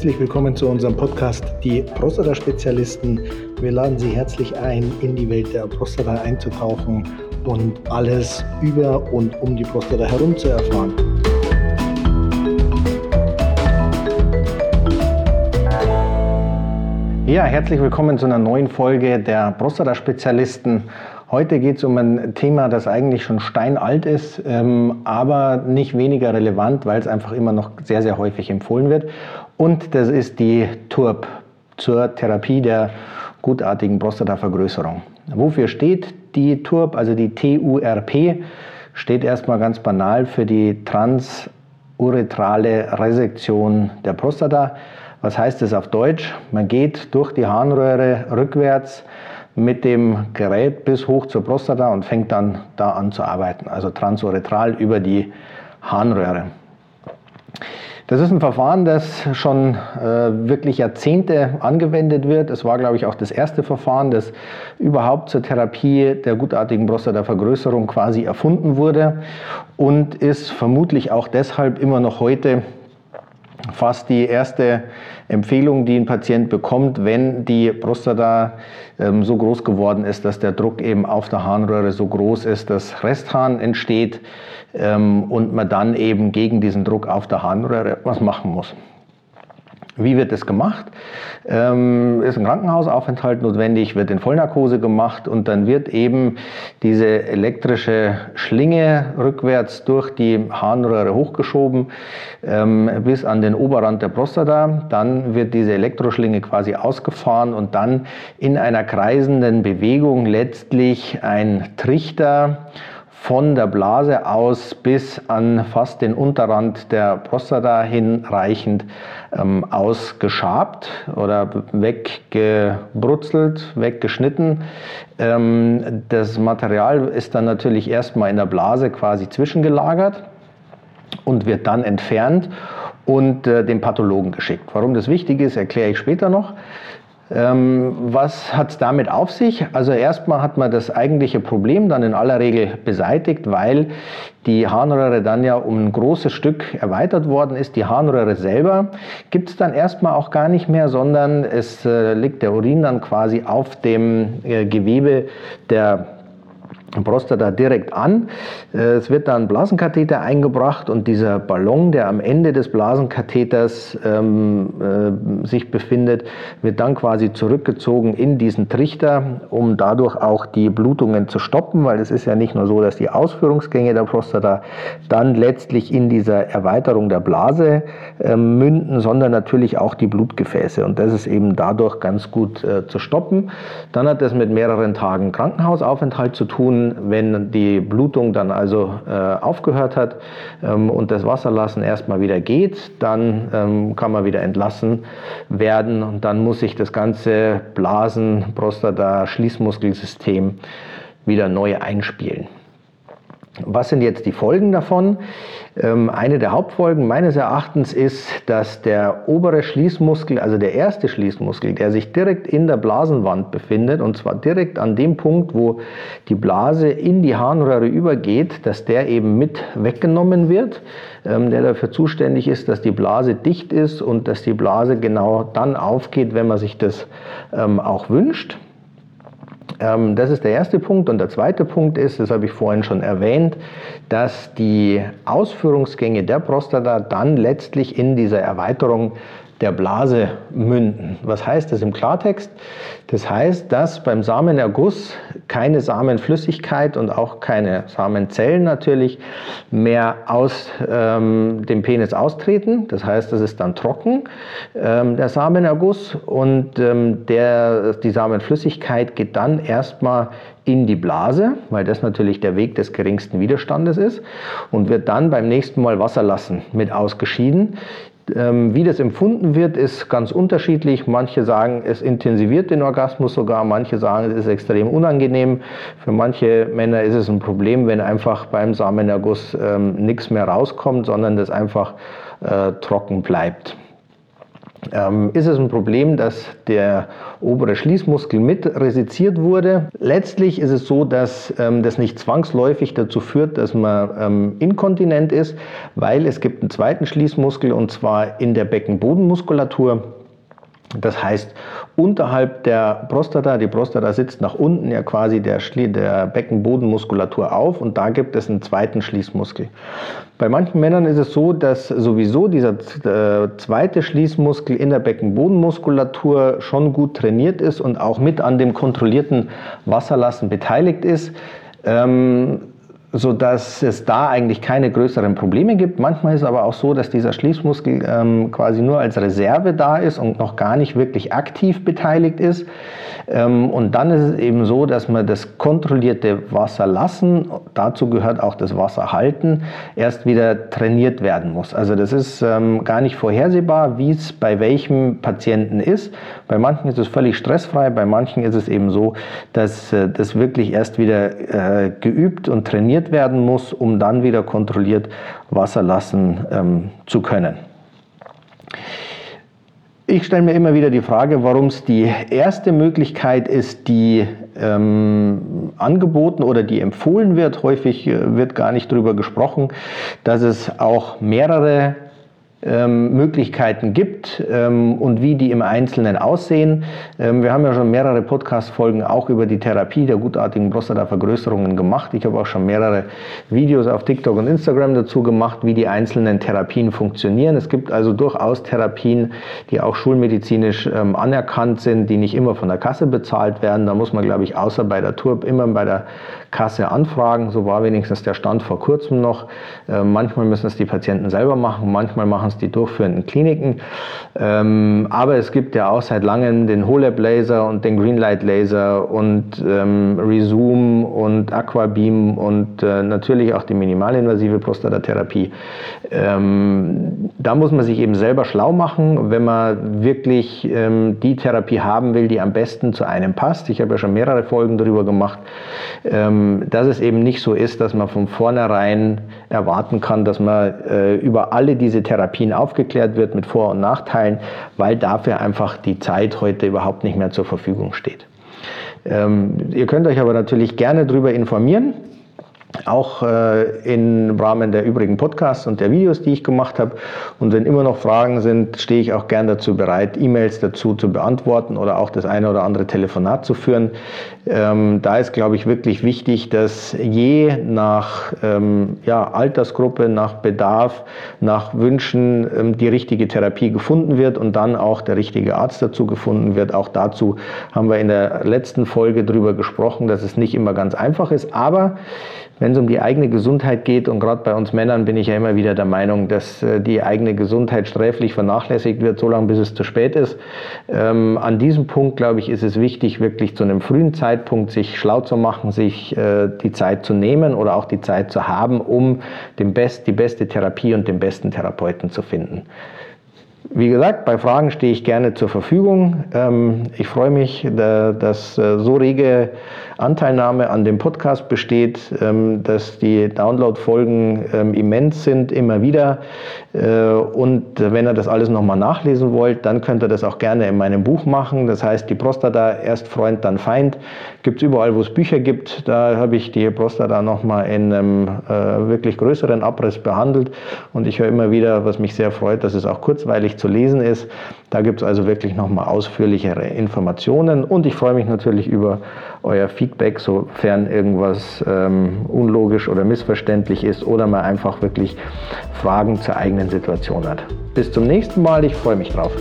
Herzlich willkommen zu unserem Podcast Die Prostata-Spezialisten. Wir laden Sie herzlich ein, in die Welt der Prostata einzutauchen und alles über und um die Prostata herum zu erfahren. Ja, herzlich willkommen zu einer neuen Folge der Prostata-Spezialisten. Heute geht es um ein Thema, das eigentlich schon steinalt ist, ähm, aber nicht weniger relevant, weil es einfach immer noch sehr, sehr häufig empfohlen wird. Und das ist die TURP zur Therapie der gutartigen Prostatavergrößerung. Wofür steht die TURP, also die TURP? Steht erstmal ganz banal für die transuretrale Resektion der Prostata. Was heißt das auf Deutsch? Man geht durch die Harnröhre rückwärts mit dem Gerät bis hoch zur Prostata und fängt dann da an zu arbeiten, also transuretral über die Harnröhre. Das ist ein Verfahren, das schon äh, wirklich Jahrzehnte angewendet wird. Es war, glaube ich, auch das erste Verfahren, das überhaupt zur Therapie der gutartigen Prostatavergrößerung quasi erfunden wurde und ist vermutlich auch deshalb immer noch heute fast die erste Empfehlung, die ein Patient bekommt, wenn die Prostata ähm, so groß geworden ist, dass der Druck eben auf der Harnröhre so groß ist, dass Resthahn entsteht ähm, und man dann eben gegen diesen Druck auf der Harnröhre was machen muss. Wie wird das gemacht? Ähm, ist ein Krankenhausaufenthalt notwendig, wird in Vollnarkose gemacht und dann wird eben diese elektrische Schlinge rückwärts durch die Harnröhre hochgeschoben ähm, bis an den Oberrand der Prostata. Dann wird diese Elektroschlinge quasi ausgefahren und dann in einer kreisenden Bewegung letztlich ein Trichter von der Blase aus bis an fast den Unterrand der Prostata hinreichend ähm, ausgeschabt oder weggebrutzelt, weggeschnitten. Ähm, das Material ist dann natürlich erstmal in der Blase quasi zwischengelagert und wird dann entfernt und äh, dem Pathologen geschickt. Warum das wichtig ist, erkläre ich später noch. Ähm, was hat es damit auf sich? Also erstmal hat man das eigentliche Problem dann in aller Regel beseitigt, weil die Harnröhre dann ja um ein großes Stück erweitert worden ist. Die Harnröhre selber gibt es dann erstmal auch gar nicht mehr, sondern es äh, liegt der Urin dann quasi auf dem äh, Gewebe der Prostata direkt an. Äh, es wird dann Blasenkatheter eingebracht und dieser Ballon, der am Ende des Blasenkatheters ähm, äh, sich befindet, wird dann quasi zurückgezogen in diesen Trichter, um dadurch auch die Blutungen zu stoppen, weil es ist ja nicht nur so, dass die Ausführungsgänge der Prostata dann letztlich in dieser Erweiterung der Blase äh, münden, sondern natürlich auch die Blutgefäße und das ist eben dadurch ganz gut äh, zu stoppen. Dann hat es mit mehreren Tagen Krankenhausaufenthalt zu tun wenn die Blutung dann also äh, aufgehört hat ähm, und das Wasserlassen erstmal wieder geht, dann ähm, kann man wieder entlassen werden und dann muss sich das ganze Blasen, Prostata, Schließmuskelsystem wieder neu einspielen. Was sind jetzt die Folgen davon? Ähm, eine der Hauptfolgen meines Erachtens ist, dass der obere Schließmuskel, also der erste Schließmuskel, der sich direkt in der Blasenwand befindet, und zwar direkt an dem Punkt, wo die Blase in die Harnröhre übergeht, dass der eben mit weggenommen wird, ähm, der dafür zuständig ist, dass die Blase dicht ist und dass die Blase genau dann aufgeht, wenn man sich das ähm, auch wünscht. Ähm, das ist der erste Punkt. Und der zweite Punkt ist, das habe ich vorhin schon erwähnt, dass die Ausführungsgänge der Prostata dann letztlich in dieser Erweiterung der Blase münden. Was heißt das im Klartext? Das heißt, dass beim Samenerguss keine Samenflüssigkeit und auch keine Samenzellen natürlich mehr aus ähm, dem Penis austreten. Das heißt, das ist dann trocken, ähm, der Samenerguss, und ähm, der, die Samenflüssigkeit geht dann erstmal in die Blase, weil das natürlich der Weg des geringsten Widerstandes ist und wird dann beim nächsten Mal Wasser lassen mit ausgeschieden. Ähm, wie das empfunden wird, ist ganz unterschiedlich. Manche sagen, es intensiviert den Orgasmus sogar, manche sagen, es ist extrem unangenehm. Für manche Männer ist es ein Problem, wenn einfach beim Samenerguss ähm, nichts mehr rauskommt, sondern das einfach äh, trocken bleibt. Ähm, ist es ein Problem, dass der obere Schließmuskel mit resiziert wurde. Letztlich ist es so, dass ähm, das nicht zwangsläufig dazu führt, dass man ähm, inkontinent ist, weil es gibt einen zweiten Schließmuskel und zwar in der Beckenbodenmuskulatur. Das heißt, unterhalb der Prostata, die Prostata sitzt nach unten ja quasi der, der Beckenbodenmuskulatur auf und da gibt es einen zweiten Schließmuskel. Bei manchen Männern ist es so, dass sowieso dieser äh, zweite Schließmuskel in der Beckenbodenmuskulatur schon gut trainiert ist und auch mit an dem kontrollierten Wasserlassen beteiligt ist. Ähm, sodass es da eigentlich keine größeren Probleme gibt. Manchmal ist aber auch so, dass dieser Schließmuskel ähm, quasi nur als Reserve da ist und noch gar nicht wirklich aktiv beteiligt ist. Ähm, und dann ist es eben so, dass man das kontrollierte Wasser lassen, dazu gehört auch das Wasser halten, erst wieder trainiert werden muss. Also das ist ähm, gar nicht vorhersehbar, wie es bei welchem Patienten ist. Bei manchen ist es völlig stressfrei, bei manchen ist es eben so, dass äh, das wirklich erst wieder äh, geübt und trainiert trainiert werden muss, um dann wieder kontrolliert Wasser lassen ähm, zu können. Ich stelle mir immer wieder die Frage, warum es die erste Möglichkeit ist, die ähm, angeboten oder die empfohlen wird. Häufig äh, wird gar nicht darüber gesprochen, dass es auch mehrere ähm, Möglichkeiten gibt ähm, und wie die im Einzelnen aussehen. Ähm, wir haben ja schon mehrere Podcast-Folgen auch über die Therapie der gutartigen Prostatavergrößerungen gemacht. Ich habe auch schon mehrere Videos auf TikTok und Instagram dazu gemacht, wie die einzelnen Therapien funktionieren. Es gibt also durchaus Therapien, die auch schulmedizinisch ähm, anerkannt sind, die nicht immer von der Kasse bezahlt werden. Da muss man, glaube ich, außer bei der TURB immer bei der Kasse anfragen. So war wenigstens der Stand vor kurzem noch. Äh, manchmal müssen es die Patienten selber machen, manchmal machen es die durchführenden Kliniken. Ähm, aber es gibt ja auch seit langem den HoLab Laser und den Greenlight Laser und ähm, Resume und Aquabeam und äh, natürlich auch die minimalinvasive Prostatatherapie. Ähm, da muss man sich eben selber schlau machen, wenn man wirklich ähm, die Therapie haben will, die am besten zu einem passt. Ich habe ja schon mehrere Folgen darüber gemacht, dass es eben nicht so ist, dass man von vornherein erwarten kann, dass man äh, über alle diese Therapien aufgeklärt wird mit Vor- und Nachteilen, weil dafür einfach die Zeit heute überhaupt nicht mehr zur Verfügung steht. Ähm, ihr könnt euch aber natürlich gerne darüber informieren auch äh, im Rahmen der übrigen Podcasts und der Videos, die ich gemacht habe. Und wenn immer noch Fragen sind, stehe ich auch gern dazu bereit, E-Mails dazu zu beantworten oder auch das eine oder andere Telefonat zu führen. Ähm, da ist, glaube ich, wirklich wichtig, dass je nach ähm, ja, Altersgruppe, nach Bedarf, nach Wünschen ähm, die richtige Therapie gefunden wird und dann auch der richtige Arzt dazu gefunden wird. Auch dazu haben wir in der letzten Folge darüber gesprochen, dass es nicht immer ganz einfach ist. Aber wenn es um die eigene Gesundheit geht, und gerade bei uns Männern bin ich ja immer wieder der Meinung, dass äh, die eigene Gesundheit sträflich vernachlässigt wird, solange bis es zu spät ist. Ähm, an diesem Punkt, glaube ich, ist es wichtig, wirklich zu einem frühen Zeitpunkt sich schlau zu machen, sich äh, die Zeit zu nehmen oder auch die Zeit zu haben, um den Best, die beste Therapie und den besten Therapeuten zu finden. Wie gesagt, bei Fragen stehe ich gerne zur Verfügung. Ähm, ich freue mich, dass äh, so rege Anteilnahme an dem Podcast besteht, ähm, dass die Download-Folgen ähm, immens sind, immer wieder. Äh, und wenn ihr das alles nochmal nachlesen wollt, dann könnt ihr das auch gerne in meinem Buch machen. Das heißt, die Prostata, erst Freund, dann Feind. Gibt es überall, wo es Bücher gibt. Da habe ich die Prostata nochmal in einem äh, wirklich größeren Abriss behandelt. Und ich höre immer wieder, was mich sehr freut, dass es auch kurzweilig zu lesen ist. Da gibt es also wirklich nochmal ausführlichere Informationen und ich freue mich natürlich über euer Feedback, sofern irgendwas ähm, unlogisch oder missverständlich ist oder man einfach wirklich Fragen zur eigenen Situation hat. Bis zum nächsten Mal, ich freue mich drauf.